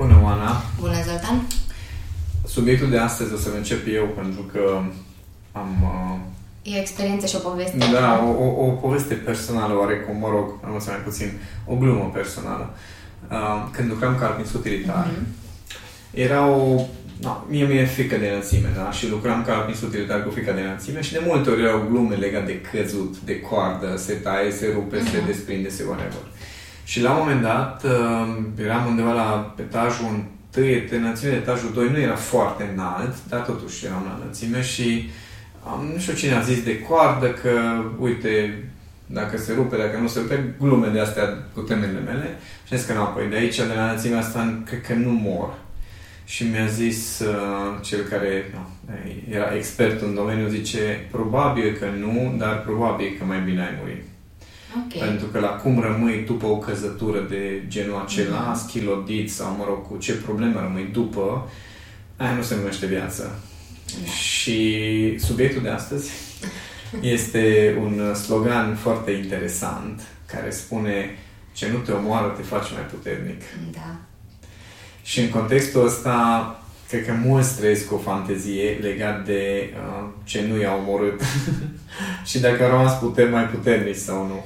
Bună, Oana! Bună, Zoltan! Subiectul de astăzi o să încep eu pentru că am... Uh, e o experiență și o poveste. Da, o, o, o poveste personală oarecum, mă rog, am să mai puțin, o glumă personală. Uh, când lucram ca alpinist utilitar, mm-hmm. era o... No, mie mi-e frică de înălțime, da? Și lucram ca alpinist utilitar cu frică de înălțime și de multe ori erau glume legate de căzut, de coardă, se taie, se rupe, mm-hmm. se mhm. desprinde, se whatever. Și la un moment dat uh, eram undeva la etajul întâi, înălțime de etajul 2 nu era foarte înalt, dar totuși eram la înălțime și am, nu știu cine a zis de coardă că, uite, dacă se rupe, dacă nu se rupe, glume de astea cu temele mele. Și zis că nu, păi de aici, de la înălțimea asta, cred că nu mor. Și mi-a zis uh, cel care no, era expert în domeniu, zice, probabil că nu, dar probabil că mai bine ai murit. Okay. Pentru că la cum rămâi după o căzătură de genul acela, mm-hmm. schilodit sau, mă rog, cu ce probleme rămâi după, aia nu se numește viață. Da. Și subiectul de astăzi este un slogan foarte interesant care spune ce nu te omoară te face mai puternic. Da. Și în contextul ăsta, cred că mulți trăiesc cu o fantezie legat de uh, ce nu i-a omorât și dacă au rămas puter mai puternici sau nu.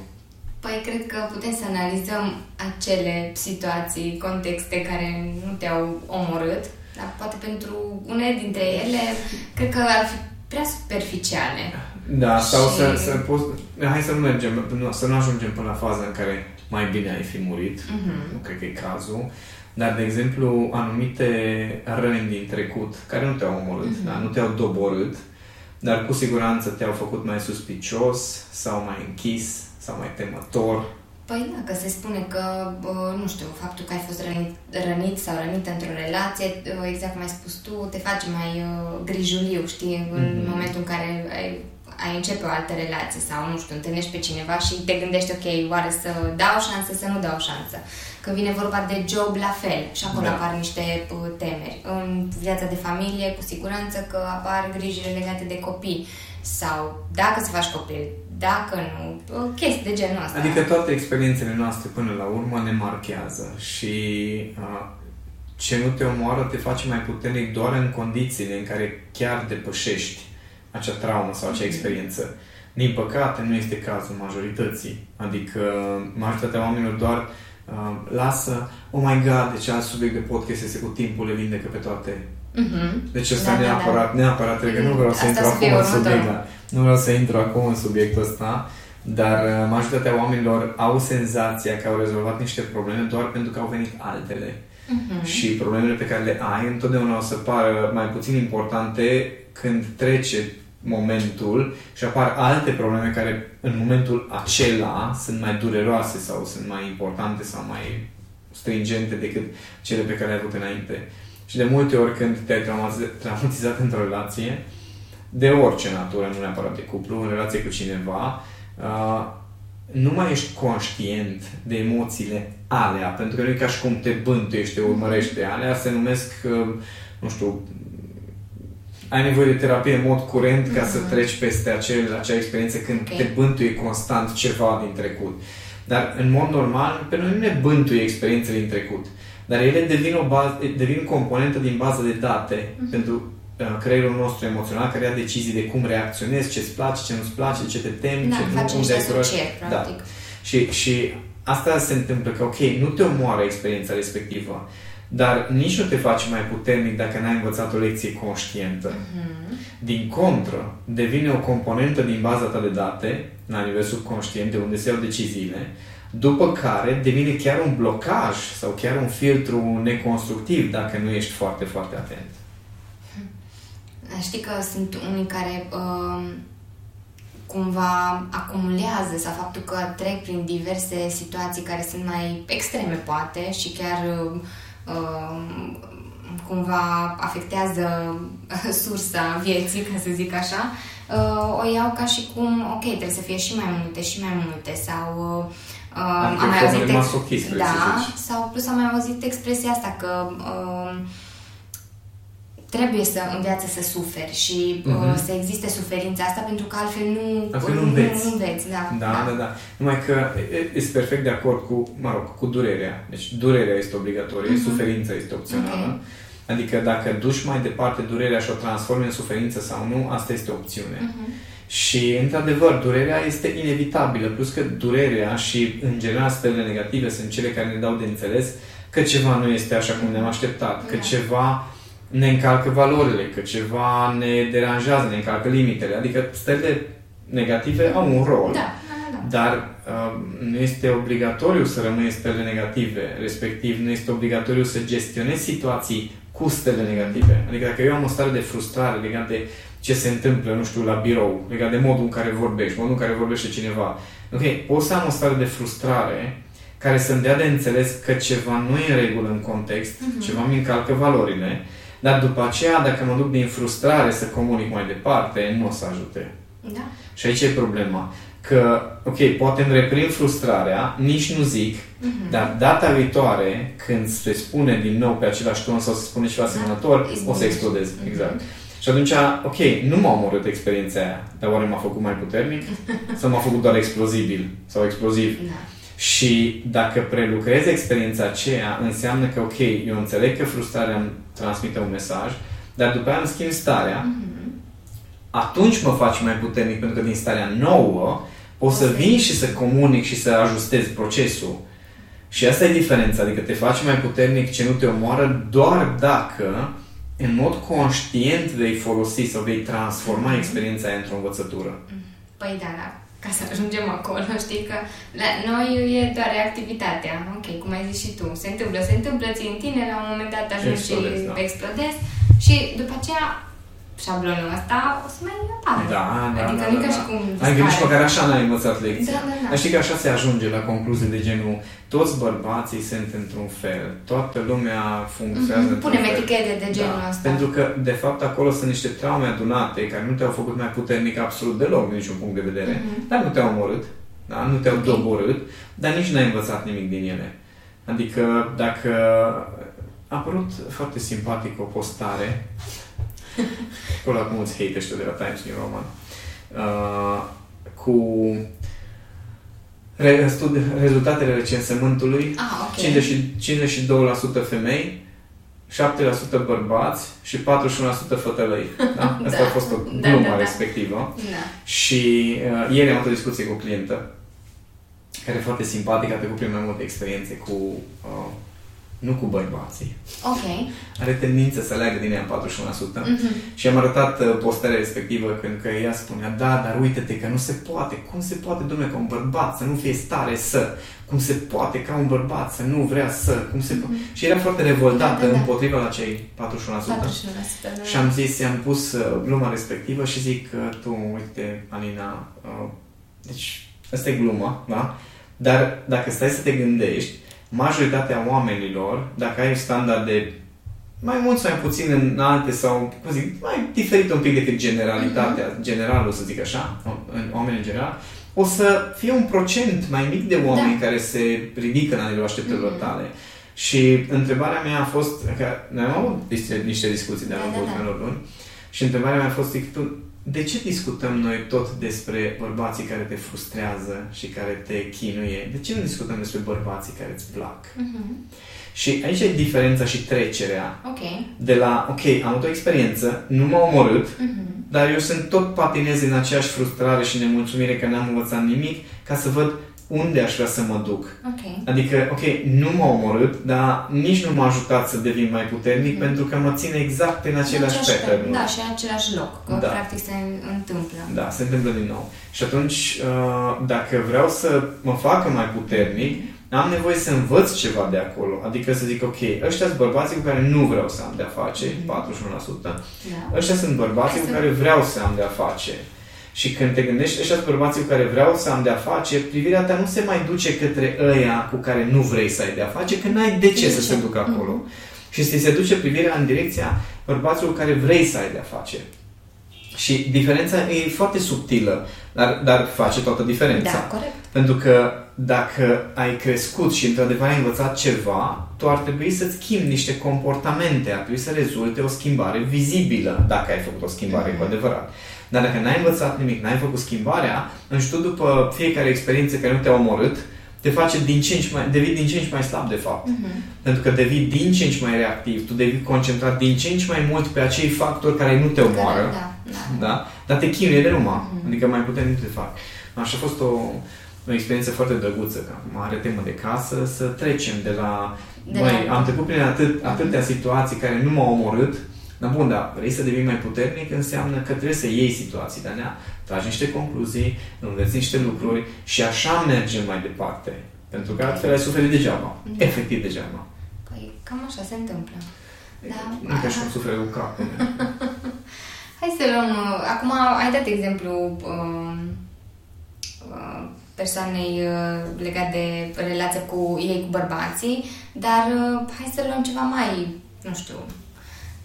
Păi cred că putem să analizăm acele situații, contexte care nu te-au omorât, dar poate pentru unele dintre ele, cred că ar fi prea superficiale. Da, și... sau să, să poți... Hai să nu mergem, să nu ajungem până la faza în care mai bine ai fi murit, uh-huh. nu cred că e cazul, dar, de exemplu, anumite răni din trecut, care nu te-au omorât, uh-huh. da? nu te-au doborât, dar cu siguranță te-au făcut mai suspicios sau mai închis sau mai temător? Păi da, că se spune că, nu știu, faptul că ai fost rănit, rănit sau rănit într-o relație, exact cum ai spus tu, te face mai grijuliu, știi, în mm-hmm. momentul în care ai, ai începe o altă relație sau, nu știu, întâlnești pe cineva și te gândești, ok, oare să dau șansă, să nu dau șansă. Când vine vorba de job, la fel. Și acolo da. apar niște temeri. În viața de familie, cu siguranță că apar grijile legate de copii. Sau dacă să faci copil, dacă nu, chestii de genul ăsta. Adică toate experiențele noastre până la urmă ne marchează și uh, ce nu te omoară te face mai puternic doar în condițiile în care chiar depășești acea traumă sau acea mhm. experiență. Din păcate, nu este cazul majorității. Adică majoritatea oamenilor doar uh, lasă, oh my god, deci alt subiect de podcast este cu timpul le vindecă pe toate. Mm-hmm. Deci asta da, neapărat, da, da. neapărat, că nu vreau să intru acum în subiect, da. Nu vreau să intru acum în subiectul ăsta, dar uh, majoritatea oamenilor au senzația că au rezolvat niște probleme doar pentru că au venit altele. Uh-huh. Și problemele pe care le ai întotdeauna o să pară mai puțin importante când trece momentul și apar alte probleme care în momentul acela sunt mai dureroase sau sunt mai importante sau mai stringente decât cele pe care le-ai avut înainte. Și de multe ori când te-ai traumatizat, traumatizat într-o relație, de orice natură, nu neapărat de cuplu, în relație cu cineva, uh, nu mai ești conștient de emoțiile alea, pentru că nu e ca și cum te bântuiești, te urmărești de alea, se numesc, uh, nu știu, ai nevoie de terapie în mod curent ca mm-hmm. să treci peste acel, acea experiență când okay. te bântuie constant ceva din trecut. Dar, în mod normal, pe noi nu ne bântuie experiențele din trecut, dar ele devin, o bază, devin componentă din bază de date mm-hmm. pentru Uh, creierul nostru emoțional care ia decizii de cum reacționezi, ce-ți place, ce nu-ți place, ce te temi, da, ce nu, unde ai Da. Și, și asta se întâmplă că, ok, nu te omoară experiența respectivă, dar nici nu te face mai puternic dacă n-ai învățat o lecție conștientă. Uh-huh. Din contră, devine o componentă din baza ta de date, la nivel subconștient, de unde se iau deciziile, după care devine chiar un blocaj sau chiar un filtru neconstructiv dacă nu ești foarte, foarte atent. Știi că sunt unii care uh, cumva acumulează sau faptul că trec prin diverse situații care sunt mai extreme, poate, și chiar uh, cumva afectează sursa vieții, ca să zic așa, uh, o iau ca și cum, ok, trebuie să fie și mai multe, și mai multe, sau uh, am mai auzit... Ex- da, sau plus am mai auzit expresia asta că uh, trebuie să în viață să suferi și mm-hmm. uh, să existe suferința asta pentru că altfel nu, altfel nu, înveți. Nu, nu înveți da, da, da, da, da. Numai că este perfect de acord cu, mă rog, cu durerea. Deci durerea este obligatorie, mm-hmm. suferința este opțională. Okay. Adică dacă duci mai departe durerea și o transformi în suferință sau nu, asta este opțiune. Mm-hmm. Și, într-adevăr, durerea este inevitabilă, plus că durerea și, în general, stările negative sunt cele care ne dau de înțeles că ceva nu este așa cum ne-am așteptat, că da. ceva ne încalcă valorile, că ceva ne deranjează, ne încalcă limitele. Adică stările negative au un rol. Da, da, da. da. Dar uh, nu este obligatoriu să rămâi stările negative, respectiv nu este obligatoriu să gestionezi situații cu stările negative. Adică dacă eu am o stare de frustrare legată de ce se întâmplă, nu știu, la birou, legat de modul în care vorbești, modul în care vorbește cineva. Ok, poți să am o stare de frustrare care să-mi dea de înțeles că ceva nu e în regulă în context, uh-huh. ceva mi încalcă valorile, dar după aceea, dacă mă duc din frustrare să comunic mai departe, nu o să ajute. Da. Și aici e problema. Că, ok, poate îmi reprind frustrarea, nici nu zic, uh-huh. dar data viitoare, când se spune din nou pe același ton sau se spune ceva da. asemănător, o să explodez. Uh-huh. Exact. Și atunci, ok, nu m-a omorât experiența aia, dar oare m-a făcut mai puternic? sau m-a făcut doar explozibil sau explosiv? Da. Și dacă prelucrezi experiența aceea, înseamnă că, ok, eu înțeleg că frustrarea îmi transmite un mesaj, dar după aia îmi schimb starea, mm-hmm. atunci mă faci mai puternic, pentru că din starea nouă o să vin și să comunic și să ajustez procesul. Și asta e diferența, adică te faci mai puternic ce nu te omoară doar dacă în mod conștient vei folosi sau vei transforma mm-hmm. experiența aia într-o învățătură. Păi da, da ca să ajungem acolo, știi că la noi e doar activitatea, ok, cum ai zis și tu, se întâmplă, se întâmplă, ții în tine, la un moment dat ajungi și da. explodezi și după aceea șablonul ăsta o să mai apară. Da, da, adică da, nu da, ca da. și cum Ai gândit și măcar așa n-ai învățat lecția. Da, da, da. Dar știi că așa se ajunge la concluzii de genul toți bărbații sunt într-un fel, toată lumea funcționează mm-hmm. Punem etichete de genul da. ăsta. Pentru că, de fapt, acolo sunt niște traume adunate care nu te-au făcut mai puternic absolut deloc din niciun punct de vedere, mm-hmm. dar nu te-au omorât, da? nu te-au okay. doborât, dar nici n-ai învățat nimic din ele. Adică, dacă a apărut foarte simpatic o postare Acolo acum mulți hate ăștia de la Times New Roman. Uh, cu re, studi, rezultatele recensământului. Ah, okay. 50, 52% femei, 7% bărbați și 41% fătălăi. Da? Asta da. a fost o glumă da, da, da. respectivă. Da. Și uh, ieri am avut o discuție cu o clientă care e foarte simpatică, a trecut prin mai multe experiențe cu uh, nu cu bărbații. Ok. Are tendință să leagă din ea 41%. Mm-hmm. Și am arătat uh, postarea respectivă când că ea spunea, da, dar uite-te că nu se poate. Cum se poate, domnule, ca un bărbat să nu fie stare să? Cum se poate ca un bărbat să nu vrea să? Cum se mm-hmm. Și era foarte revoltată da, da, da. împotriva la cei 41%. 41% da. Și am zis, i-am pus uh, gluma respectivă și zic, tu, uite, Alina, uh, deci, asta e gluma, da? Dar dacă stai să te gândești, majoritatea oamenilor, dacă ai standarde mai mult sau mai puțin înalte sau, cum zic, mai diferit un pic decât generalitatea, mm-hmm. generalul să zic așa, în oameni în general, o să fie un procent mai mic de oameni da. care se ridică la nivelul așteptărilor mm-hmm. tale. Și întrebarea mea a fost, că noi am avut niște, niște discuții de-a lungul da, da, da. luni, și întrebarea mea a fost, zic, tu, de ce discutăm noi tot despre bărbații care te frustrează și care te chinuie? De ce nu discutăm despre bărbații care îți plac? Uh-huh. Și aici e diferența și trecerea. Okay. De la, ok, am avut o experiență, nu m-a omorât, uh-huh. dar eu sunt tot patinez în aceeași frustrare și nemulțumire că n-am învățat nimic, ca să văd unde aș vrea să mă duc. Okay. Adică, ok, nu m-a omorât, dar nici nu m-a ajutat să devin mai puternic, mm. pentru că mă ține exact în același pattern. Da, și în același loc, că da. practic se întâmplă. Da, se întâmplă din nou. Și atunci, uh, dacă vreau să mă facă mai puternic, am nevoie să învăț ceva de acolo. Adică să zic, ok, ăștia sunt bărbații cu care nu vreau să am de-a face, mm. 41%. Da. Ăștia sunt bărbații cu care vreau să am de-a face. Și când te gândești, ăștia bărbații cu care vreau să am de-a face, privirea ta nu se mai duce către ăia cu care nu vrei să ai de-a face, că n-ai de ce de să ce? se ducă acolo. Mm-hmm. Și se duce privirea în direcția bărbaților cu care vrei să ai de-a face. Și diferența e foarte subtilă, dar, dar face toată diferența. Da, corect. Pentru că dacă ai crescut și într-adevăr ai învățat ceva, tu ar trebui să-ți schimbi niște comportamente, ar trebui să rezulte o schimbare vizibilă, dacă ai făcut o schimbare mm-hmm. cu adevărat. Dar dacă n-ai învățat nimic, n-ai făcut schimbarea, atunci tu după fiecare experiență care nu te-a omorât, te face din ce în ce mai, devii din ce în ce mai slab, de fapt. Uh-huh. Pentru că devii din ce în ce mai reactiv, tu devii concentrat din ce în ce mai mult pe acei factori care nu te omoară, da, da. da? dar te chinuie de numai, uh-huh. adică mai putem nu te fac. Așa a fost o, o experiență foarte drăguță, că acum are temă de casă, să trecem de la... De băi, la... am trecut prin atât, atâtea situații care nu m-au omorât, dar bun, da, vrei să devii mai puternic, înseamnă că trebuie să iei situații de nea, tragi niște concluzii, înveți niște lucruri și așa mergem mai departe. Pentru că altfel ai suferit degeaba. Da. Efectiv degeaba. Păi cam așa se întâmplă. Da. Nu ca și cum suferă cu capul. Hai să luăm... Uh, acum ai dat exemplu uh, uh, persoanei uh, legat de relația cu ei cu bărbații, dar uh, hai să luăm ceva mai, nu știu,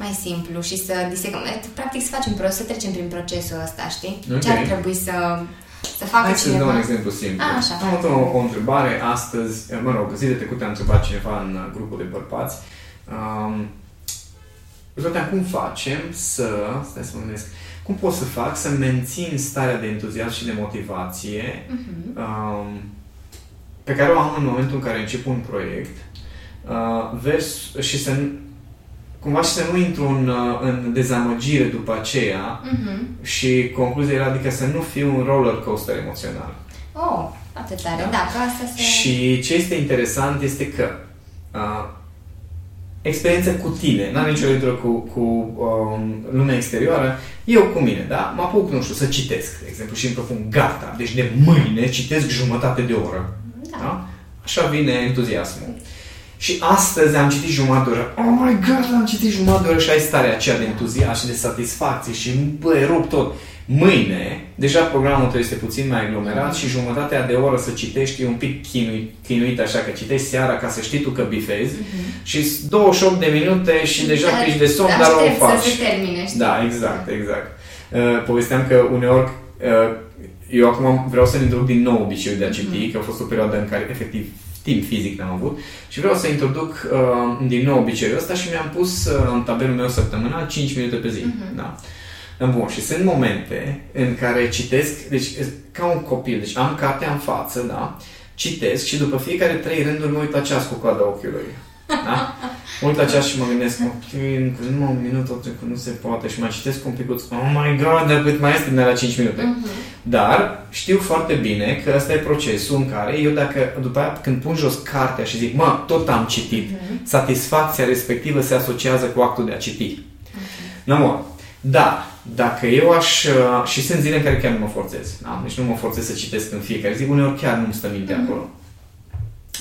mai simplu și să disecăm. Practic să facem, să trecem prin procesul ăsta, știi? Okay. Ce ar trebui să, să facă Hai cineva? să dau un exemplu simplu. A, așa, am avut o, o întrebare astăzi, mă rog, zile trecute am întrebat cineva în grupul de bărbați. Um, Zotea, cum facem să, stai să mă gândesc, cum pot să fac să mențin starea de entuziasm și de motivație uh-huh. um, pe care o am în momentul în care încep un proiect uh, vers, și să cumva și să nu intru în, uh, în dezamăgire după aceea uh-huh. și concluzia era adică să nu fiu un roller coaster emoțional. Oh, atât tare, da, da că asta se... Și ce este interesant este că uh, experiența cu tine, n-are nicio legătură cu, cu um, lumea exterioară, eu cu mine, da? Mă apuc, nu știu, să citesc, de exemplu, și îmi propun, gata, deci de mâine citesc jumătate de oră. Da. da? Așa vine entuziasmul. Și astăzi am citit jumătate de oră. Oh my god, am citit jumătate de oră și ai starea aceea de entuziasm și de satisfacție și bă, rup tot. Mâine, deja programul tău este puțin mai aglomerat și jumătatea de oră să citești e un pic chinuit, chinuit așa, că citești seara ca să știi tu că bifezi uh-huh. și 28 de minute și deja dar, pici de somn, dar o faci. să se termine, știi? Da, exact, exact. Uh, povesteam că uneori uh, eu acum vreau să ne introduc din nou obiceiul de a citi, uh-huh. că a fost o perioadă în care efectiv timp fizic n-am avut și vreau să introduc uh, din nou obiceiul ăsta și mi-am pus uh, în tabelul meu săptămânal 5 minute pe zi. Uh-huh. Da. Bun, și sunt momente în care citesc, deci ca un copil, deci am cartea în față, da? Citesc și după fiecare trei rânduri mă uit la ceas cu coada ochiului. Da? Mă uit la ceas și mă gândesc, ok, încă numai un minut, tot nu se poate și mai citesc un pic, oh my god, dar cât mai este la 5 minute. Uh-huh. Dar știu foarte bine că ăsta e procesul în care eu dacă, după aia, când pun jos cartea și zic, mă, tot am citit, uh-huh. satisfacția respectivă se asociază cu actul de a citi. Okay. Nu, dar dacă eu aș... Uh, și sunt zile în care chiar nu mă forțez. Da? Deci nu mă forțez să citesc în fiecare zi, uneori chiar nu-mi stă minte mm-hmm. acolo.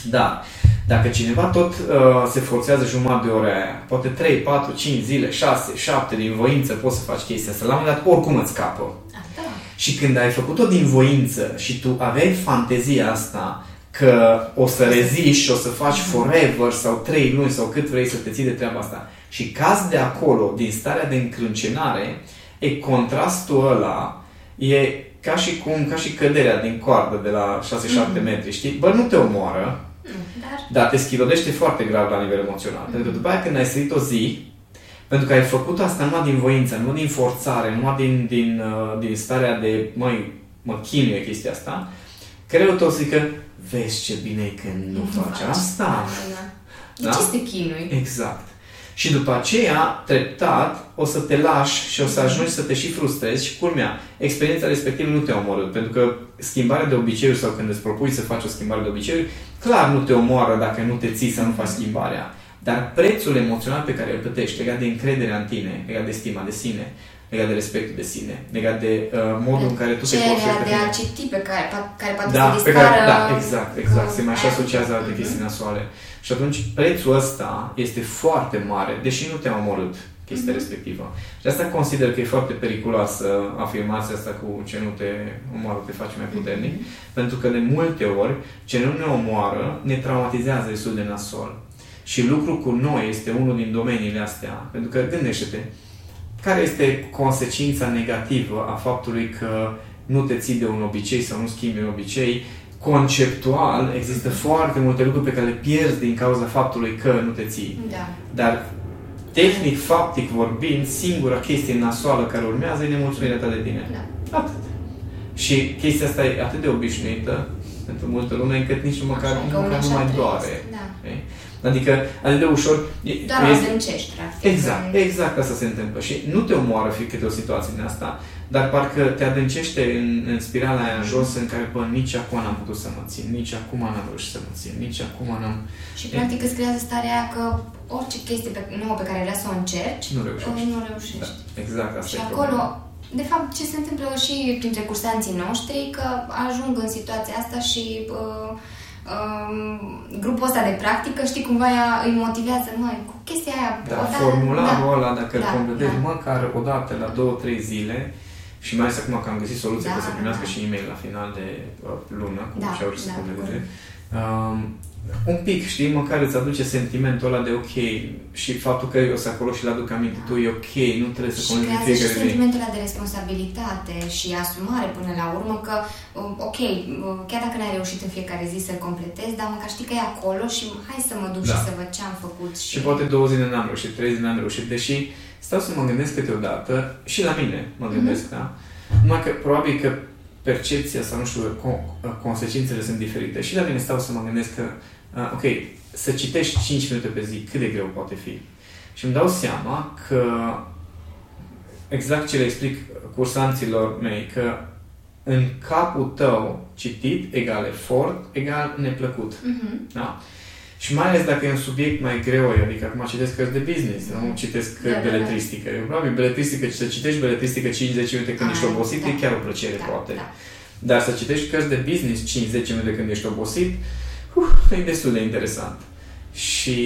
Da. Dacă cineva tot uh, se forțează jumătate de ore aia, poate 3, 4, 5 zile, 6, 7 din voință poți să faci chestia asta, la un moment dat oricum îți scapă. Da. Și când ai făcut-o din voință și tu aveai fantezia asta că o să reziști și o să faci mhm. forever sau 3 luni sau cât vrei să te ții de treaba asta și caz de acolo, din starea de încrâncenare, E contrastul ăla e ca și cum, ca și căderea din coardă de la 6-7 mm-hmm. metri, știi? Bă, nu te omoară, mm, dar... dar te schilodește foarte grav la nivel emoțional. Mm-hmm. Pentru că după aia când ai sărit o zi, pentru că ai făcut asta numai din voință, nu din forțare, numai din, din, uh, din starea de, măi, mă chinuie chestia asta, creierul tău zică, vezi ce bine e când nu, nu faci asta. Da, da. da? De ce te chinui? Exact. Și după aceea, treptat, o să te lași și o să ajungi să te și frustrezi și culmea, experiența respectivă nu te omoră, pentru că schimbarea de obiceiuri sau când îți propui să faci o schimbare de obiceiuri, clar nu te omoară dacă nu te ții să nu faci schimbarea. Dar prețul emoțional pe care îl plătești, legat de încrederea în tine, legat de stima de sine, legat de respectul de sine, legat de uh, modul în care tu te poți de a citi pe care, pe care poate da, să pe care, Da, exact, exact. Se mai așa asociază alte chestii nasoale. Și atunci prețul ăsta este foarte mare, deși nu te-a omorât chestia mm-hmm. respectivă. Și asta consider că e foarte periculoasă afirmația asta cu ce nu te omoară te face mai puternic, mm-hmm. pentru că de multe ori ce nu ne omoară ne traumatizează destul de nasol. Și lucru cu noi este unul din domeniile astea. Pentru că gândește-te, care este consecința negativă a faptului că nu te ții de un obicei sau nu schimbi un obicei, conceptual există foarte multe lucruri pe care le pierzi din cauza faptului că nu te ții. Da. Dar tehnic, faptic vorbind, singura chestie nasoală care urmează e nemulțumirea ta de tine. Da. Atât. Și chestia asta e atât de obișnuită pentru multă lume încât nici măcar, Așa, măcar nu mai doare. Da. Okay? Adică atât de ușor... Doar este... adâncești, practic. Exact, exact asta se întâmplă. Și nu te omoară fie câte o situație din asta, dar parcă te adâncește în, în spirala aia în jos în care, bă, nici acum n-am putut să mă țin, nici acum n-am reușit să mă țin, nici acum n-am... Și practic îți creează starea că orice chestie pe, nouă pe care vrea să o încerci, nu reușești. Nu reușești. Da, exact, asta și e acolo, problema. de fapt, ce se întâmplă și printre cursanții noștri, că ajung în situația asta și uh, um, grupul ăsta de practică, știi, cumva ea îi motivează, măi, cu chestia aia... Da, odată, formularul da, ăla, dacă da, îl completezi da. măcar o dată la două, trei zile, și mai ales acum că am găsit soluția Da, că să primească da. și e-mail la final de uh, lună, cum Da, și-au reușit să da, completeze. corect. Um, un pic, știi, măcar îți aduce sentimentul ăla de ok și faptul că eu sunt acolo și le aduc aminte, tu e ok, nu trebuie să Și comunici creează și fiecare zi. sentimentul ăla de responsabilitate și asumare până la urmă că, uh, ok, uh, chiar dacă n-ai reușit în fiecare zi să-l completezi, dar măcar știi că e acolo și hai să mă duc Da. și să văd ce am făcut. Și, Și poate două zile n-am reușit, trei zile n-am reușit, deși stau să mă gândesc câteodată, și la mine mă gândesc, Mhm. da? Numai că probabil că percepția sau nu știu, con- consecințele sunt diferite. Și la mine stau să mă gândesc că, uh, ok, să citești 5 minute pe zi, cât de greu poate fi? Și îmi dau seama că exact ce le explic cursanților mei, că în capul tău citit egal efort egal neplăcut. Mhm. Da? Și mai ales dacă e un subiect mai greu, adică acum citesc cărți de business, nu citesc Da, da, da. beletristică. Eu probabil beletristică, să citești beletristică 5-10 minute când Ah, ești obosit, da. e chiar o plăcere, Da, poate. da. Dar să citești cărți de business 5-10 minute când ești obosit, uh, e destul de interesant. Și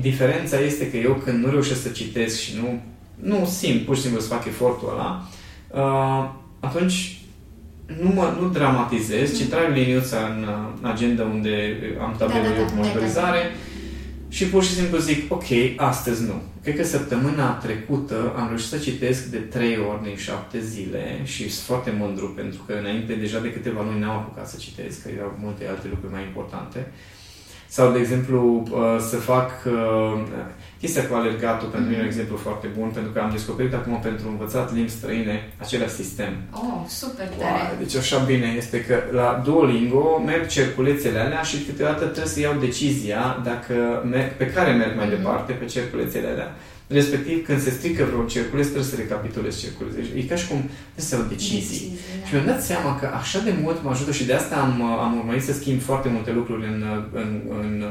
diferența este că eu când nu reușesc să citesc și nu, nu simt pur și simplu să fac efortul ăla, uh, atunci nu, mă, nu dramatizez, ci trag liniuța în uh, agenda unde am tabelul Da, da, eu da, cu da, monitorizare și pur și simplu zic, ok, astăzi nu. Cred că săptămâna trecută am reușit să citesc de 3 ori din 7 zile și sunt foarte mândru pentru că înainte deja de câteva luni n-am apucat să citesc, că erau multe alte lucruri mai importante. Sau, de exemplu, uh, să fac uh, chestia cu alergatul, pentru mine e un exemplu foarte bun, pentru că am descoperit acum pentru învățat limbi străine același sistem. Oh, super Wow, tare! deci așa bine este că la Duolingo merg cerculețele alea și câteodată trebuie să iau decizia dacă merg, pe care merg mai Mhm. departe pe cerculețele alea. Respectiv, când se strică vreo cerculeț, trebuie să recapitulez cerculețul. Deci, E ca și cum trebuie să iau decizii. Decizii, da. Și mi-am dat seama că așa de mult mă ajută și de asta am, am urmărit să schimb foarte multe lucruri în, în, în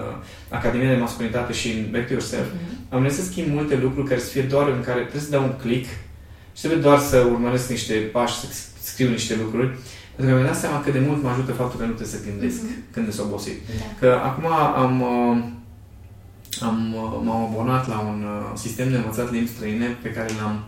Academia de Masculinitate și în Back to Yourself. Mhm. Am vrut să schimb multe lucruri care să fie doar în care trebuie să dau un click și trebuie doar să urmăresc niște pași, să scriu niște lucruri. Pentru că mi-am dat seama cât de mult mă ajută faptul că nu trebuie să gândesc Mhm. când sunt obosit. Da. Că acum am, uh, am, uh, m-am abonat la un uh, sistem de învățat limbi străine pe care l-am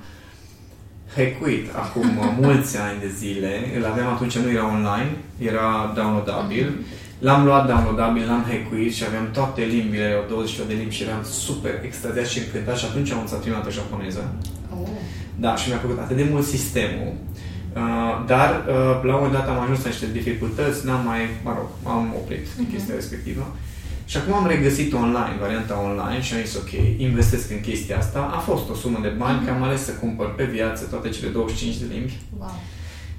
hackuit acum uh, mulți ani de zile. Îl aveam atunci, nu era online, era downloadabil. Mhm. L-am luat downloadabil, l-am hackuit și aveam toate limbile, erau 21 de limbi și eram super extaziat și încântat și atunci am învățat prima dată japoneză. Oh. Da, și mi-a plăcut atât de mult sistemul. Uh, dar uh, la un moment dat am ajuns la niște dificultăți, n-am mai, mă rog, am oprit din Mhm. chestia respectivă. Și acum am regăsit online, varianta online și am zis ok, investesc în chestia asta. A fost o sumă de bani, Mhm. că am ales să cumpăr pe viață toate cele 25 de limbi. Wow.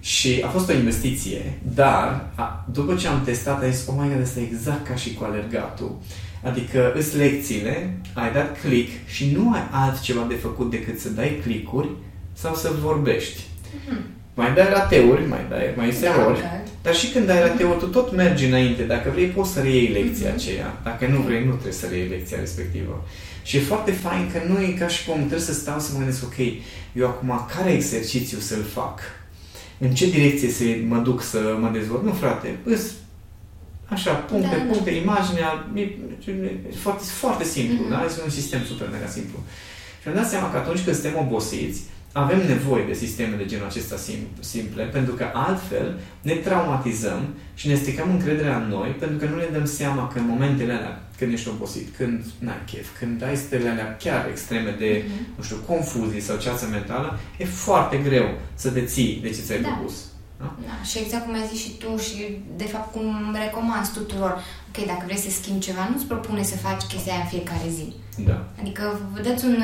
Și a fost o investiție, dar a, după ce am testat, am zis, oh my god, asta e exact ca și cu alergatul. Adică îți lecțiile, ai dat click și nu ai altceva de făcut decât să dai click-uri sau să vorbești. Mhm. Mai dai rateuri, mai dai, mai este Da, erori, da. Dar și când dai rateuri, tu tot mergi înainte. Dacă vrei, poți să reiei lecția Mhm. aceea. Dacă nu vrei, nu trebuie să reiei lecția respectivă. Și e foarte fain că nu e ca și cum trebuie să stau să mă gândesc, ok, eu acum care exercițiu să-l fac? În ce direcție să mă duc să mă dezvolt? Nu, frate, îs așa, puncte, Da, da. puncte, imaginea, e, e foarte, foarte simplu, Mhm. da? Este un sistem super mega simplu. Și am dat seama că atunci când suntem obosiți, avem nevoie de sisteme de genul acesta simple, pentru că altfel ne traumatizăm și ne stricăm încrederea în noi, pentru că nu ne dăm seama că în momentele alea, când ești obosit, când n-ai chef, când ai stările alea chiar extreme de, mm-hmm. nu știu, confuzii sau ceață mentală, e foarte greu să te ții de ce ți-ai da. propus. Da? da? Și exact cum ai zis și tu și de fapt cum recomand tuturor, ok, dacă vrei să schimbi ceva, nu-ți propune să faci chestia aia în fiecare zi. Da. Adică vă dați un...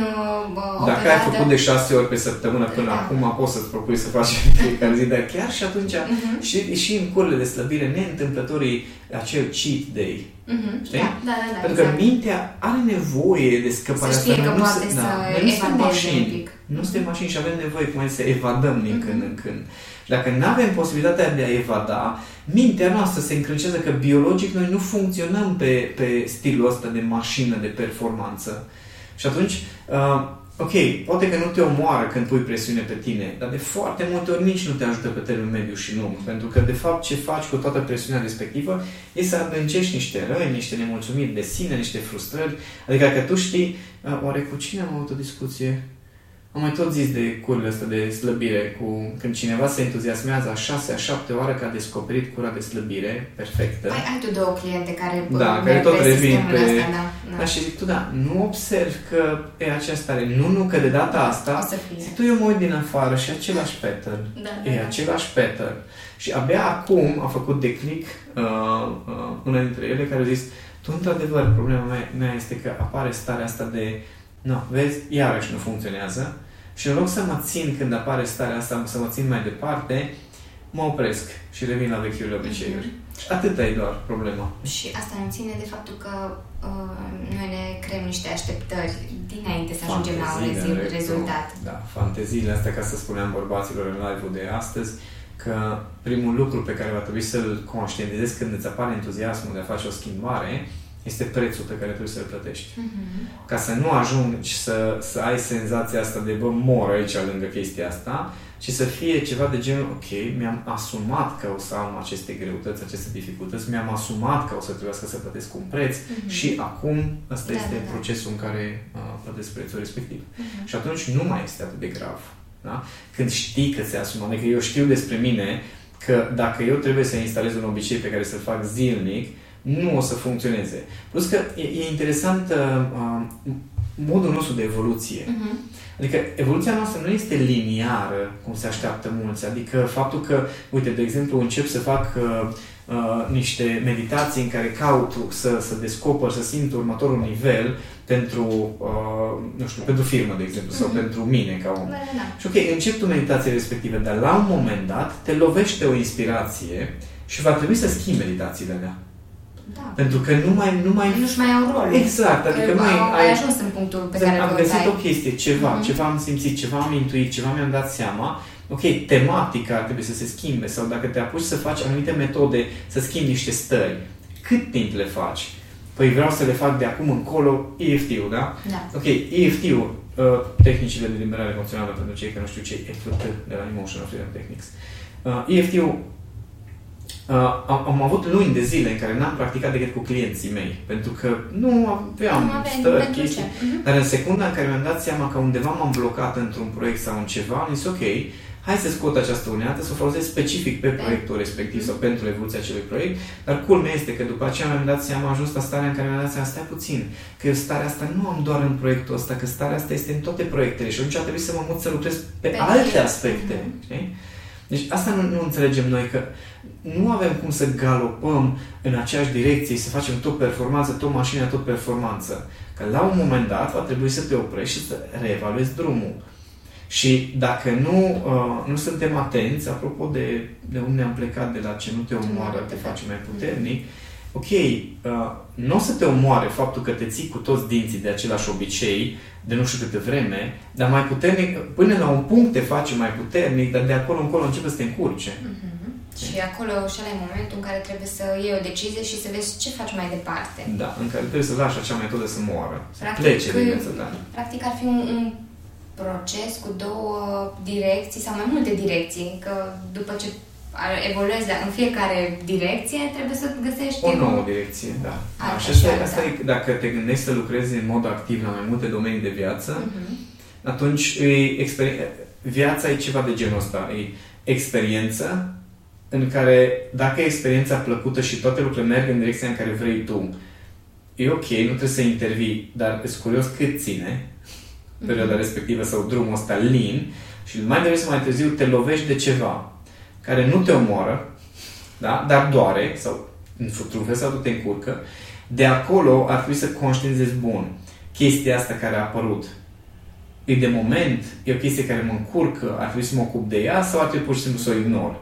Uh, Dacă ai făcut de șase ori pe săptămână până da. acum, poți să-ți propui să faci fiecare zi, dar chiar și atunci, uh-huh. și, și în curile de slăbire, neîntâmplătorii, acel cheat day, uh-huh. știi? Da, da, da, da, Pentru exact. că mintea are nevoie de scăpare. Să știe că nu poate se, să da, nu suntem mașini, nu suntem mașini și avem nevoie, cum să evadăm din uh-huh. când în când. Și dacă nu avem posibilitatea de a evada, mintea noastră se încrâncează că biologic noi nu funcționăm pe, pe stilul ăsta de mașină de performanță. Și atunci, uh, ok, poate că nu te omoară când pui presiune pe tine, dar de foarte multe ori nici nu te ajută pe termen mediu și lung. Pentru că, de fapt, ce faci cu toată presiunea respectivă e să adâncești niște răni, niște nemulțumiri de sine, niște frustrări. Adică că tu știi, uh, oare cu cine am avut o discuție? Am mai tot zis de curile astea de slăbire, cu când cineva se entuziasmează a șase, a șapte oară că a descoperit cura de slăbire perfectă. Ai, ai tu două cliente care Da, care tot revin pe... Asta, da, da. da, și zic tu, da, nu observ că e aceasta are. Nu, nu, că de data asta, o să fie. zic, tu eu mă uit din afară și același pattern. Da, da, e da. același pattern. Și abia acum a făcut declic uh, uh, una dintre ele care a zis, tu, într-adevăr, problema mea, mea este că apare starea asta de, nu, vezi, iarăși nu funcționează, și în loc să mă țin când apare starea asta, să mă țin mai departe, mă opresc și revin la vechiule obiceiuri. Mm-hmm. Atâta e doar problema. Și asta ne ține de faptul că uh, noi ne creăm niște așteptări dinainte să ajungem la un rezultat. Da, fanteziile astea, ca să spuneam bărbaților în live-ul de astăzi, că primul lucru pe care va trebui să-l conștientizezi când îți apare entuziasmul de a face o schimbare este prețul pe care trebuie să-l plătești. Uh-huh. Ca să nu ajungi să, să ai senzația asta de bă, mor aici lângă chestia asta, ci să fie ceva de genul, ok, mi-am asumat că o să am aceste greutăți, aceste dificultăți, mi-am asumat că o să trebuiască să plătesc un preț uh-huh. și acum ăsta da, este da, da. procesul în care uh, plătesc prețul respectiv. Uh-huh. Și atunci nu mai este atât de grav. Da? Când știi că ți-ai asumat, adică eu știu despre mine că dacă eu trebuie să instalez un obicei pe care să-l fac zilnic, nu o să funcționeze. Plus că e, e interesant uh, modul nostru de evoluție. Uh-huh. Adică evoluția noastră nu este liniară, cum se așteaptă mulți. Adică faptul că, uite, de exemplu, încep să fac uh, uh, niște meditații în care caut să, să descoper, să simt următorul nivel pentru, uh, nu știu, pentru firmă, de exemplu, uh-huh. sau mhm. pentru mine ca om. Da, da, da. Și ok, încep tu meditații respective, dar la un moment dat te lovește o inspirație și va trebui să schimbi meditațiile alea. Da. Pentru că nu mai... Nu mai nu mai au rol. Exact. Adică nu ai, ai, ajuns în punctul pe care Am găsit o chestie, ceva, mm-hmm. ceva am simțit, ceva am intuit, ceva mi-am dat seama. Ok, tematica trebuie să se schimbe sau dacă te apuci să faci anumite metode, să schimbi niște stări, cât timp le faci? Păi vreau să le fac de acum încolo EFT-ul, da? Da. Ok, EFT-ul, uh, tehnicile de liberare emoțională pentru cei care nu știu ce e EFT de la Emotional Freedom Techniques. Uh, EFT-ul Uh, am, am avut luni de zile în care n-am practicat decât cu clienții mei, pentru că nu aveam nu stări, chestii. Uh-huh. Dar în secunda în care mi-am dat seama că undeva m-am blocat într-un proiect sau în ceva, am zis ok, hai să scot această unealtă, să o folosesc specific pe proiectul respectiv sau pentru evoluția acelui proiect, dar culmea este că după aceea mi-am dat seama, am ajuns la starea în care mi-am dat seama, stai puțin, că eu starea asta nu am doar în proiectul ăsta, că starea asta este în toate proiectele și atunci a trebuit să mă mut să lucrez pe, pe alte aspecte. Uh-huh. Știi? Deci asta nu, nu înțelegem noi, că nu avem cum să galopăm în aceeași direcție, să facem tot performanță, tot mașina, tot performanță. Că la un moment dat va trebui să te oprești și să reevaluezi drumul. Și dacă nu, uh, nu suntem atenți, apropo de, de unde am plecat, de la ce nu te omoară, te face mai puternic, ok, uh, nu o să te omoare faptul că te ții cu toți dinții de același obicei, de nu știu câte vreme, dar mai puternic, până la un punct te face mai puternic, dar de acolo încolo începe să te încurce. Mm-hmm. Și acolo și ăla e momentul în care trebuie să iei o decizie și să vezi ce faci mai departe. Da, în care trebuie să lași acea metodă să moară, să practic, plece din viața ta. Practic ar fi un, un proces cu două direcții sau mai multe direcții, că după ce evoluezi în fiecare direcție, trebuie să găsești... O nouă direcție, da. și asta, da. asta e, dacă te gândești să lucrezi în mod activ la mai multe domenii de viață, uh-huh. atunci îi exper- viața e ceva de genul ăsta. E experiență în care, dacă e experiența plăcută și toate lucrurile merg în direcția în care vrei tu, e ok, nu trebuie să intervii, dar e curios cât ține perioada mm-hmm. respectivă sau drumul ăsta lin și mai devreme sau mai târziu te lovești de ceva care nu te omoară, da? dar doare sau într-un fel sau te încurcă, de acolo ar trebui să conștientizezi bun chestia asta care a apărut. E de moment, e o chestie care mă încurcă, ar trebui să mă ocup de ea sau ar trebui pur și simplu să o ignor.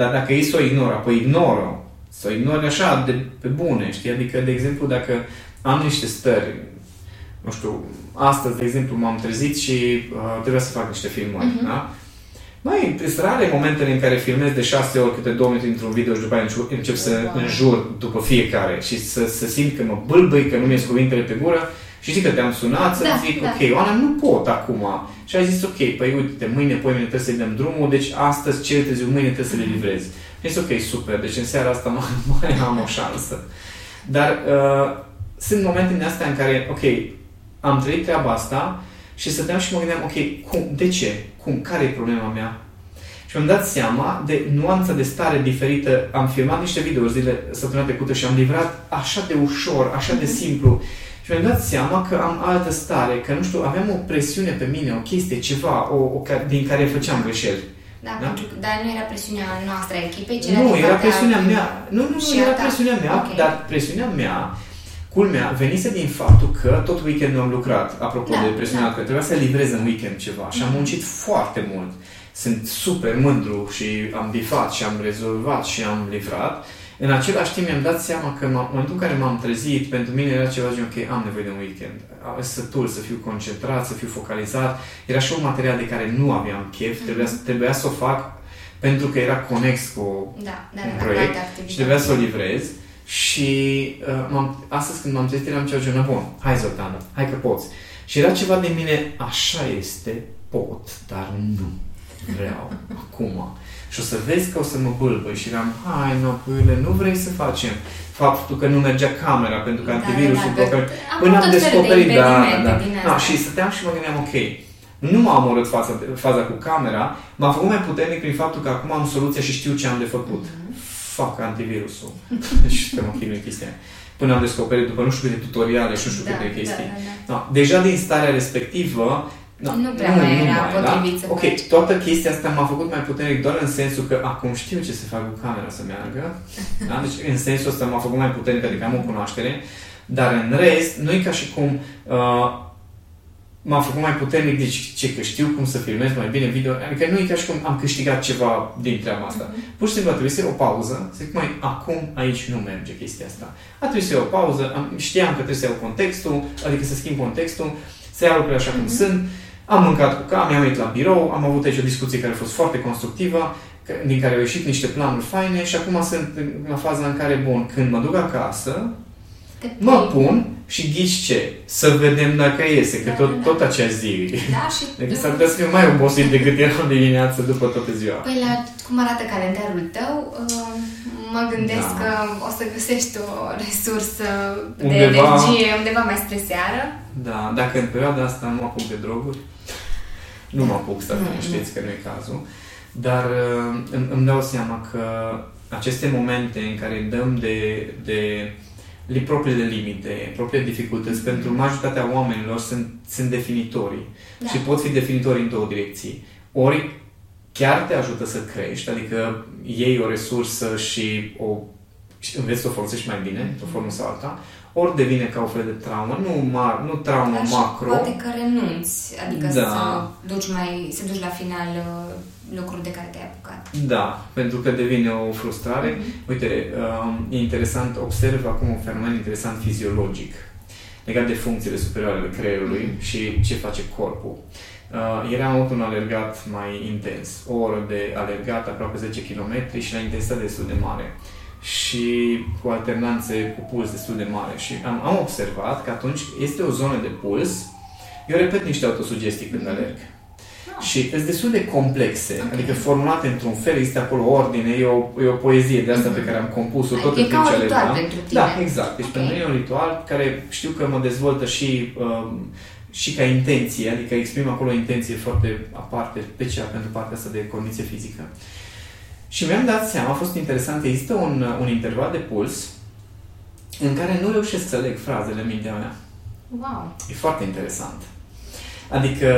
Dar dacă ei să o ignor, apoi ignoră, să o ignori așa, de, pe bune, știi? Adică, de exemplu, dacă am niște stări, nu știu, astăzi, de exemplu, m-am trezit și uh, trebuia să fac niște filmări, uh-huh. da? Mai sunt rare momentele în care filmez de șase ori câte două minute într-un video și după aia încep să wow. înjur după fiecare și să, să simt că mă bâlbâi, că nu mi-e cuvintele pe gură și știi că te-am sunat să da, zic, da. ok, Oana, nu pot acum. Și ai zis, ok, păi uite, mâine, poi mâine trebuie să-i dăm drumul, deci astăzi, cel târziu, mâine trebuie să le mhm. livrezi. Și zis, ok, super, deci în seara asta mai, mai am o șansă. Dar uh, sunt momente din astea în care, ok, am trăit treaba asta și stăteam și mă gândeam, ok, cum, de ce? Cum? Care e problema mea? Și mi-am dat seama de nuanța de stare diferită. Am filmat niște videouri zile săptămâna trecută și am livrat așa de ușor, așa de mhm. simplu. Și mi-am dat seama că am altă stare, că nu știu, aveam o presiune pe mine, o chestie, ceva, o, o, din care făceam greșeli. Da, da? Pentru, dar nu era presiunea noastră a echipei, ci Nu, era presiunea mea. Nu, nu, nu, era presiunea mea, okay. dar presiunea mea Culmea, venise din faptul că tot weekendul am lucrat, apropo da, de presiunea, da. că trebuia să livrez în weekend ceva și am mhm. muncit foarte mult. Sunt super mândru și am bifat și am rezolvat și am livrat. În același timp mi-am dat seama că în momentul în care m-am trezit, pentru mine era ceva de ok, am nevoie de un weekend. Am sătul să fiu concentrat, să fiu focalizat. Era și un material de care nu aveam chef, mm-hmm. trebuia, trebuia să o fac pentru că era conex cu da, da, un da, proiect și trebuia să o livrez. Și uh, m-am, astăzi când m-am trezit eram ceva genul, bun, hai Zoltana, hai că poți. Și era ceva de mine, așa este, pot, dar nu vreau acum. Și o să vezi că o să mă bâlbăi și eram, hai, no, pâine, nu vrei să facem faptul că nu mergea camera pentru că da, antivirusul da, da, da. Până am descoperit, de da, da, da. și stăteam și mă gândeam, ok, nu m-a omorât faza, faza cu camera, m-a făcut mai puternic prin faptul că acum am soluția și știu ce am de făcut. Mm-hmm. Fac antivirusul. și să mă chinui chestia Până am descoperit, după nu știu câte tutoriale și nu știu da, câte chestii. Da, da, da. Da. Deja din starea respectivă, da. Nu prea nu, mai era mai, potrivit da? să Ok, faci. toată chestia asta m-a făcut mai puternic doar în sensul că acum știu ce să fac cu camera să meargă. Da? Deci în sensul ăsta m-a făcut mai puternic, adică am o cunoaștere. Dar în rest, nu e ca și cum uh, m-a făcut mai puternic, deci ce, că știu cum să filmez mai bine video, adică nu e ca și cum am câștigat ceva din treaba asta. Mm-hmm. Pur și simplu a trebuit să iau o pauză, să zic, mai acum aici nu merge chestia asta. A trebuit să iau o pauză, am, știam că trebuie să iau contextul, adică să schimb contextul, să iau lucrurile așa mm-hmm. cum mhm. sunt, am mâncat cu cam, am venit la birou, am avut aici o discuție care a fost foarte constructivă, din care au ieșit niște planuri faine și acum sunt la faza în care, bun, când mă duc acasă, mă pun și ghici ce? Să vedem dacă iese, că da, tot, da. tot acea zi. Da, și... Deci s-ar putea să fiu mai obosit decât eram dimineață după toată ziua. Păi la cum arată calendarul tău, uh, mă gândesc da. că o să găsești o resursă undeva, de energie undeva mai spre seară. Da, dacă în perioada asta nu mă apuc de droguri, nu mă apuc să mm, știți că nu e cazul. Dar uh, îmi, îmi dau seama că aceste momente în care dăm de, de propriile limite, propriile dificultăți, mm pentru majoritatea oamenilor sunt, sunt definitorii. Da. Și pot fi definitorii în două direcții. Ori chiar te ajută să crești, adică iei o resursă și o și înveți să o folosești mai bine, într-o formă sau alta, ori devine ca o fel de traumă, nu, mar, nu traumă Dar macro. poate că renunți, adică da. să duci mai, să duci la final uh, lucruri de care te-ai apucat. Da, pentru că devine o frustrare. Mm-hmm. Uite, um, e interesant, observ acum un fenomen interesant fiziologic legat de funcțiile superioare ale creierului mm-hmm. și ce face corpul. Uh, eram un alergat mai intens, o oră de alergat, aproape 10 km și la intensitate destul de mare și cu alternanțe cu puls destul de mare. Și am, am observat că atunci este o zonă de puls, eu repet niște autosugestii când alerg. Ah. Și sunt destul de complexe, okay. adică formulate într-un fel, există acolo o ordine, e o, e o poezie de asta mm-hmm. pe care am compus-o tot adică în timp ce Da, exact. Deci okay. pentru mine e un ritual care știu că mă dezvoltă și uh, și ca intenție, adică exprim acolo o intenție foarte aparte, special pentru partea asta de condiție fizică. Și mi-am dat seama, a fost interesant, există un, un interval de puls în care nu reușesc să leg frazele în mintea mea. Wow! E foarte interesant. Adică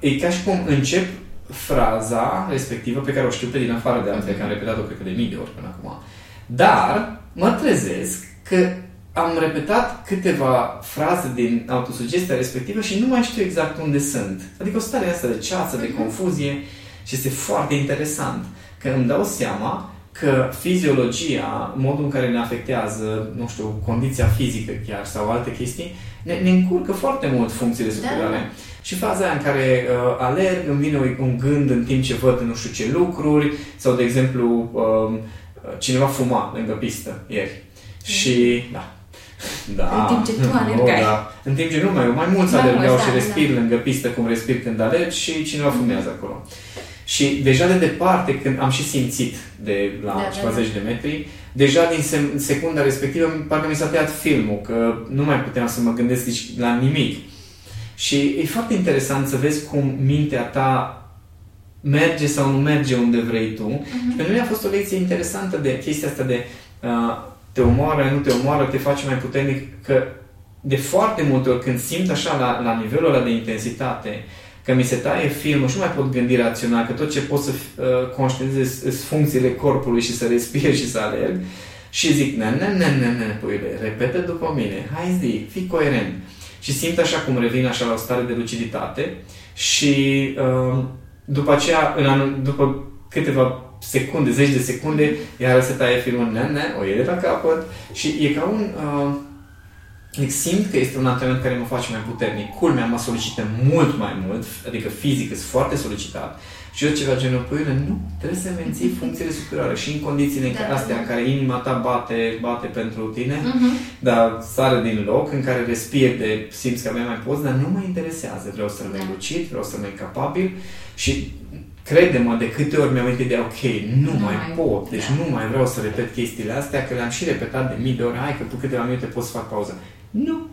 e ca și cum încep fraza respectivă pe care o știu pe din afară de altele, mm-hmm. că am repetat-o cred că de mii de ori până acum. Dar mă trezesc că am repetat câteva fraze din autosugestia respectivă și nu mai știu exact unde sunt. Adică o stare asta de ceață, de mhm. confuzie și este foarte interesant că îmi dau seama că fiziologia, modul în care ne afectează, nu știu, condiția fizică chiar sau alte chestii, ne, ne încurcă foarte mult funcțiile superiore. Da. Și faza aia în care uh, alerg, îmi vine un gând în timp ce văd nu știu ce lucruri, sau, de exemplu, uh, cineva fuma lângă pistă ieri. Mm. Și, da, da. În timp ce tu alergai. da. În timp ce nu mai, mai mulți mai alergau și da, respir da. lângă pistă cum respir când alergi și cineva mm. fumează acolo. Și deja de departe, când am și simțit de la da, ceva da, zeci de metri, deja din secunda respectivă, parcă mi s-a tăiat filmul, că nu mai puteam să mă gândesc nici la nimic. Și e foarte interesant să vezi cum mintea ta merge sau nu merge unde vrei tu. Uh-huh. Pentru mine a fost o lecție interesantă de chestia asta de uh, te omoară, nu te omoară, te face mai puternic, că de foarte multe ori când simt așa la, la nivelul ăla de intensitate, că mi se taie filmul și nu mai pot gândi rațional, că tot ce pot să uh, conștientizez sunt funcțiile corpului și să respir și să alerg, și zic, ne, ne, ne, ne, ne, puiule, repetă după mine, hai zi, fii coerent. Și simt așa cum revin așa la o stare de luciditate și uh, după aceea, în anul, după câteva secunde, zeci de secunde, iar se taie filmul, ne, ne, o iei de la capăt. Și e ca un... Uh, simt că este un antrenament care mă face mai puternic. Culmea mă solicită mult mai mult, adică fizic sunt foarte solicitat. Și eu ceva genul, păi, nu, trebuie să menții funcțiile superioare și în condițiile da, astea da. în care inima ta bate, bate pentru tine, uh-huh. dar sare din loc, în care respiri de simți că abia mai poți, dar nu mă interesează. Vreau să rămân da. lucid, vreau să rămân capabil și crede-mă, de câte ori mi-am uitat de ok, nu, nu mai, mai pot, deci da. nu mai vreau să repet chestiile astea, că le-am și repetat de mii de ori, hai că tu câteva minute poți să fac pauză. Nu.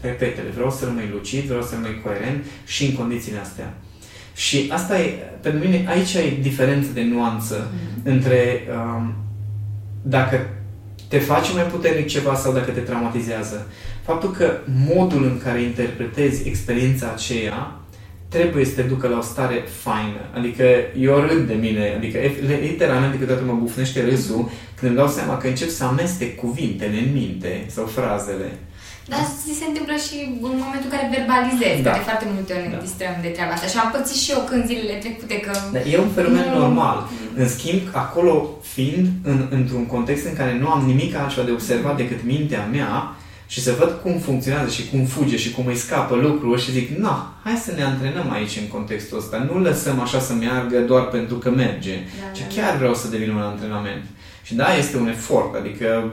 Repetele, vreau să rămâi lucid, vreau să rămâi coerent și în condițiile astea. Și asta e, pentru mine, aici e diferență de nuanță mm. între um, dacă te face mai puternic ceva sau dacă te traumatizează. Faptul că modul în care interpretezi experiența aceea trebuie să te ducă la o stare faină. Adică eu râd de mine, adică literalmente câteodată mă bufnește râsul când îmi dau seama că încep să amestec cuvintele în minte sau frazele. Dar ți se întâmplă și în momentul în care verbalizezi, da. că de foarte multe ori ne da. distrăm de treaba asta. Și am pățit și eu când zilele trecute că... Da, e un fenomen nu... normal. În schimb, acolo fiind în, într-un context în care nu am nimic altceva de observat decât mintea mea, și să văd cum funcționează și cum fuge și cum îi scapă lucruri și zic, nu, hai să ne antrenăm aici în contextul ăsta. Nu lăsăm așa să meargă doar pentru că merge, da, ci da, chiar da. vreau să devin un antrenament. Și da, este un efort, adică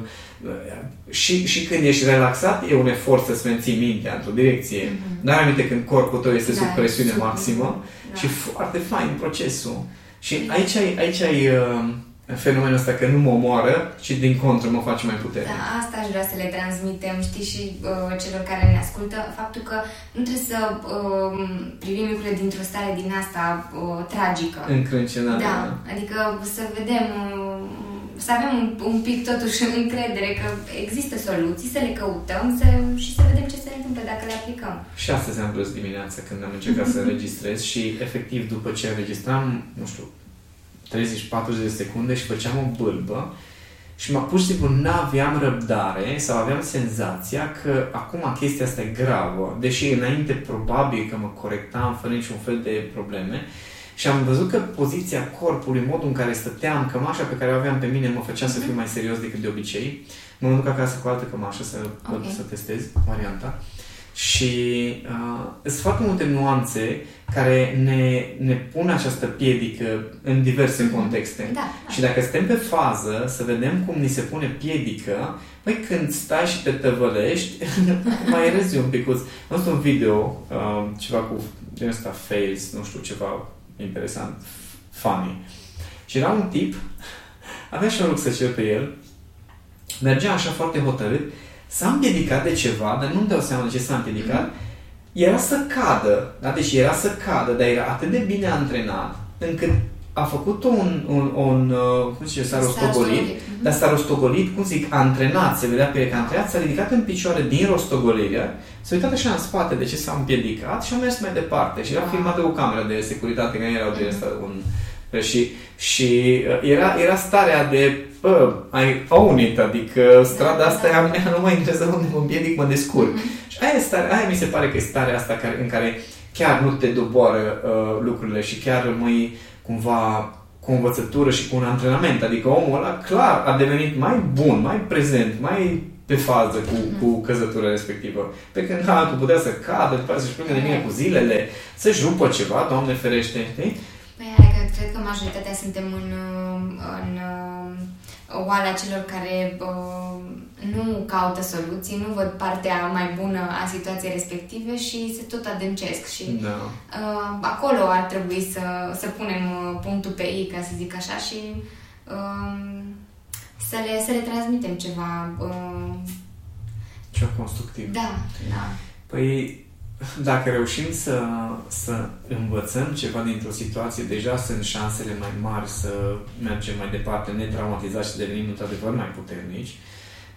și, și când ești relaxat, e un efort să-ți menții mintea într-o direcție. Mm-hmm. Dar aminte când corpul tău este da, sub presiune super. maximă da. și foarte fain procesul. Și aici ai, aici ai uh, fenomenul ăsta că nu mă omoară, ci din contră mă face mai puternic. Da, asta aș vrea să le transmitem, știi, și uh, celor care ne ascultă, faptul că nu trebuie să uh, privim lucrurile dintr-o stare din asta uh, tragică. Încrâncenată. Da, da, adică să vedem, uh, să avem un, un pic totuși încredere că există soluții, să le căutăm să, și să vedem ce se întâmplă dacă le aplicăm. Și astăzi am plâns dimineața când am încercat să înregistrez și efectiv după ce înregistram, nu știu, 30-40 de secunde și făceam o bâlbă și mă pur și simplu n-aveam răbdare sau aveam senzația că acum chestia asta e gravă, deși înainte probabil că mă corectam fără niciun fel de probleme și am văzut că poziția corpului, modul în care stăteam, cămașa pe care o aveam pe mine mă făcea să fiu mai serios decât de obicei. Mă duc acasă cu altă cămașă să, okay. să testez varianta. Și uh, sunt foarte multe nuanțe care ne, ne pun această piedică în diverse mhm. contexte. Da, da. Și dacă suntem pe fază, să vedem cum ni se pune piedică, păi când stai și te tăvălești, mai rezi un picuț. Am văzut un video, uh, ceva cu din ăsta, fails, nu știu, ceva interesant, funny. Și era un tip, avea și un rucsăcel pe el, mergea așa foarte hotărât, s-a împiedicat de ceva, dar nu-mi dau seama de ce s-a împiedicat, mm-hmm era să cadă, da? deci era să cadă, dar era atât de bine antrenat încât a făcut un, un, un uh, cum zice, s-a rostogolit, mhm. dar s-a rostogolit, cum zic, antrenat, se vedea pe că antrenat, s-a ridicat în picioare din rostogolire, s-a uitat așa în spate de ce s-a împiedicat și a mers mai departe și era filmat de o cameră de securitate, că nu erau de asta un... Și, și uh, era, era starea de bă, I own it, adică strada da, asta da, da. mea nu mă interesează unde mă împiedic, mă descurc. Mm-hmm. Și aia, e stare, aia mi se pare că e starea asta care, în care chiar nu te doboară uh, lucrurile și chiar rămâi cumva cu învățătură și cu un antrenament. Adică omul ăla clar a devenit mai bun, mai prezent, mai pe fază cu, mm-hmm. cu căzătura respectivă. Pe când altul putea să cadă, după aceea să-și plângă de mine cu zilele, să-și rupă ceva, Doamne ferește, știi? Păi, adică, cred că majoritatea suntem în, în oala celor care uh, nu caută soluții, nu văd partea mai bună a situației respective și se tot adâncesc și da. uh, acolo ar trebui să, să punem uh, punctul pe ei, ca să zic așa, și uh, să, le, să le transmitem ceva uh, ceva constructiv. Da, da. Păi dacă reușim să, să învățăm ceva dintr-o situație, deja sunt șansele mai mari să mergem mai departe, netraumatizați și să devenim într-adevăr mai puternici,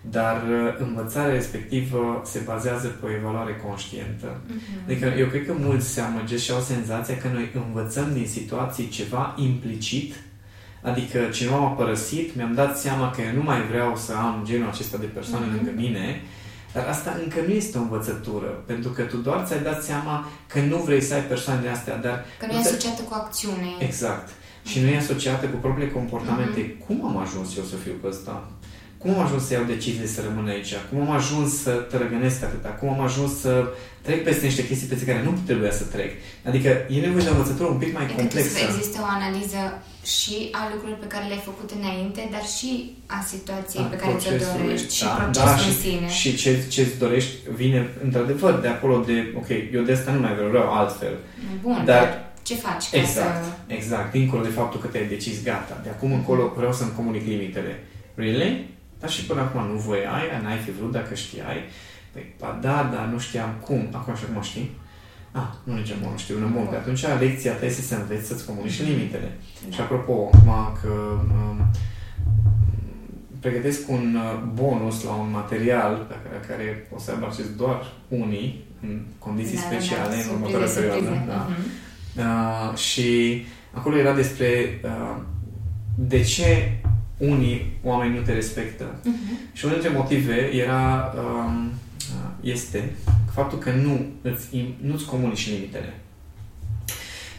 dar uh, învățarea respectivă se bazează pe o evaluare conștientă. Uh-huh. Adică eu cred că mulți se amăgesc și au senzația că noi învățăm din situații ceva implicit, adică cineva m-a părăsit, mi-am dat seama că eu nu mai vreau să am genul acesta de persoane uh-huh. lângă mine, dar asta încă nu este o învățătură, pentru că tu doar ți-ai dat seama că nu vrei să ai persoanele astea, dar... Că nu e asociată cu acțiune. Exact. Și nu e asociată cu propriile comportamente. Mm-hmm. Cum am ajuns eu să fiu pe ăsta? Cum am ajuns să iau decizii să rămân aici? Cum am ajuns să tărăgănesc atâta? Cum am ajuns să trec peste niște chestii pe care nu trebuia să trec? Adică e nevoie de o învățătură un pic mai e complexă. Să existe o analiză și a lucrurilor pe care le-ai făcut înainte, dar și a situației a pe care ți-o dorești și da, procesul da, în sine. Și, și ce, ce-ți dorești vine într-adevăr de acolo de, ok, eu de asta nu mai vreau, vreau altfel. Bun, dar, dar ce faci? Exact, să... exact. Dincolo de faptul că te-ai decis, gata, de acum încolo vreau să-mi comunic limitele. Really? Dar și până acum nu voiai, n-ai fi vrut dacă știai. Păi, ba da, dar nu știam cum. Acum și acum știi. Ah, nu mergem nu știu, nu bun. Pe atunci lecția ta este să înveți să-ți comunici limitele. Da. Și apropo, acum că um, pregătesc un uh, bonus la un material pe care, care o să aibă acces doar unii în condiții da, speciale da, da, în următoarea perioadă. Da. Uh-huh. Uh, și acolo era despre uh, de ce unii oameni nu te respectă. Uh-huh. Și unul dintre motive era, um, este faptul că nu îți, nu-ți comunici limitele.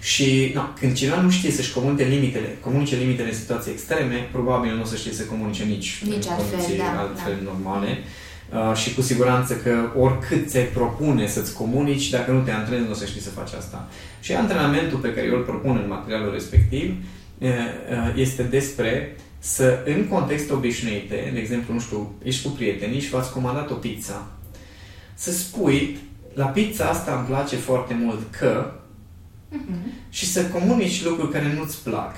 Și no, când cineva nu știe să-și comunice limitele, comunice limitele în situații extreme, probabil nu o să știe să comunice nici, nici în condiții da, altfel da. normale. Uh, și cu siguranță că oricât ți-ai propune să-ți comunici, dacă nu te antrenezi, nu o să știi să faci asta. Și antrenamentul pe care eu îl propun în materialul respectiv uh, uh, este despre să, în contexte obișnuite, de exemplu, nu știu, ești cu prietenii și v-ați comandat o pizza, să spui, la pizza asta îmi place foarte mult că, uh-huh. și să comunici lucruri care nu-ți plac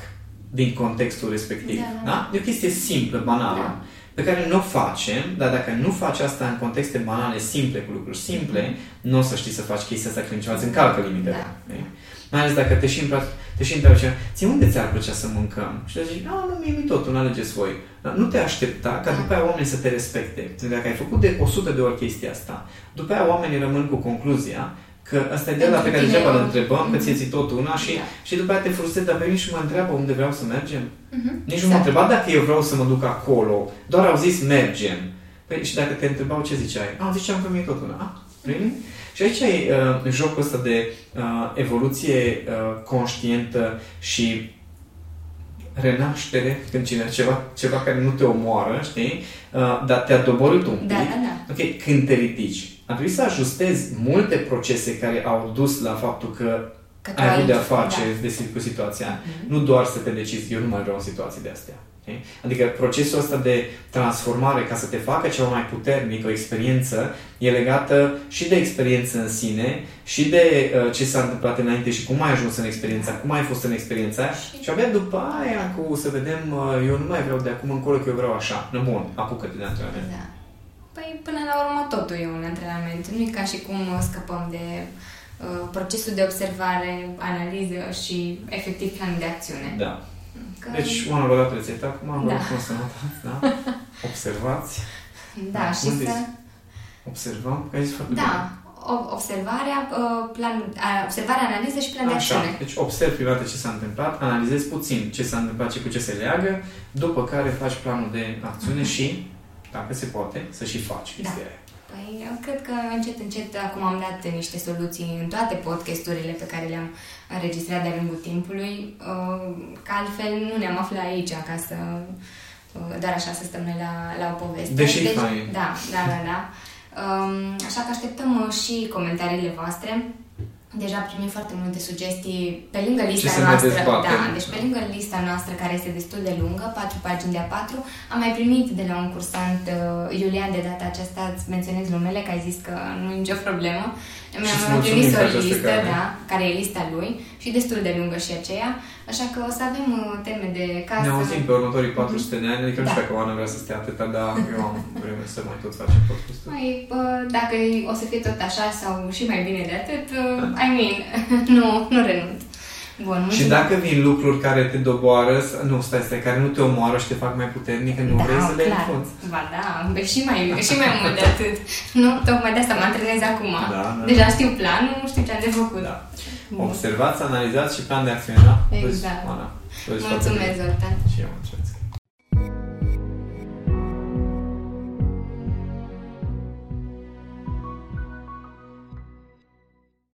din contextul respectiv. Da? da? E o chestie simplă, banală, da. pe care nu o facem, dar dacă nu faci asta în contexte banale, simple, cu lucruri simple, uh-huh. nu o să știi să faci chestia asta când cineva îți încalcă limitele. Da. Mai ales dacă te și îmbraci te și întreabă ție unde ți-ar plăcea să mâncăm? Și te zici, nu, nu, mie mi totul, nu alegeți voi. Dar nu te aștepta ca după aia oamenii să te respecte. Dacă ai făcut de 100 de ori chestia asta, după aia oamenii rămân cu concluzia că asta e de la pe care degeaba îl întrebăm, că ți-e tot una și, da. și după aia te frustrezi, dar pe mine și mă întreabă unde vreau să mergem. Uh-huh. Nici exact. nu m-a întrebat dacă eu vreau să mă duc acolo, doar au zis mergem. Păi și dacă te întrebau ce ziceai? Am ziceam că mi-e tot una. Ah, really? Și aici e uh, jocul ăsta de uh, evoluție uh, conștientă și renaștere, când cine ceva, ceva care nu te omoară, știi? Uh, dar te-a doborât un da, pic. Da, da, da. Ok, când te ridici. Ar trebui să ajustezi multe procese care au dus la faptul că, că ai avut de-a face da. de, cu situația. Mm-hmm. Nu doar să te decizi, eu nu mai vreau o situație de astea. Okay? Adică procesul ăsta de transformare ca să te facă ceva mai puternic, o experiență, e legată și de experiență în sine și de uh, ce s-a întâmplat înainte și cum ai ajuns în experiența, cum ai fost în experiența și, și abia după aia cu să vedem, uh, eu nu mai vreau de acum încolo că eu vreau așa. Nu, bun, apucă-te de antrenament. Da. Păi, până la urmă, totul e un antrenament. Nu e ca și cum scăpăm de uh, procesul de observare, analiză și, efectiv, plan de acțiune. Da. Că... Deci, una la dată rețeta, acum am da. cum să da? Observați. Da, da și să... Observăm, că ai zis foarte Da, bine observarea, uh, plan, observarea, analiză și plan de acțiune. Deci observi prima ce s-a întâmplat, analizezi puțin ce s-a întâmplat și cu ce se leagă, după care faci planul de acțiune uh-huh. și, dacă se poate, să și faci da. chestia da. Păi, eu cred că încet, încet, acum am dat niște soluții în toate podcasturile pe care le-am înregistrat de-a lungul timpului, uh, că altfel nu ne-am aflat aici ca să uh, doar așa să stăm noi la, la o poveste. Deși deci, Da, da, da, da. Um, așa că așteptăm uh, și comentariile voastre. Deja primim foarte multe sugestii pe lângă lista noastră. Da, deci pe lângă lista noastră care este destul de lungă, patru pagini de a patru, am mai primit de la un cursant, uh, Iulian, de data aceasta, îți menționez numele, că ai zis că nu e nicio problemă. Mi-am trimis o listă, care... da, care e lista lui și destul de lungă și aceea. Așa că o să avem uh, teme de casă. Ne auzim pe următorii 400 de ani, adică da. nu știu dacă Oana vrea să stea atâta, dar eu am vreme să mai tot facem podcastul. Mai, dacă o să fie tot așa sau și mai bine de atât, uh, I mean, nu, nu renunț. Bun, și dacă vin lucruri care te doboară, nu, stai, stai, care nu te omoară și te fac mai puternic, nu da, vrei să le înfrunți. Ba da, și mai, și mai mult de atât. Nu, tocmai de asta mă antrenez acum. Da, da, Deja știu planul, știu ce am de făcut. Da. Observați, analizați și plan de acțiune, da? Exact. Mulțumesc, Zoltan. Și eu mulțumesc.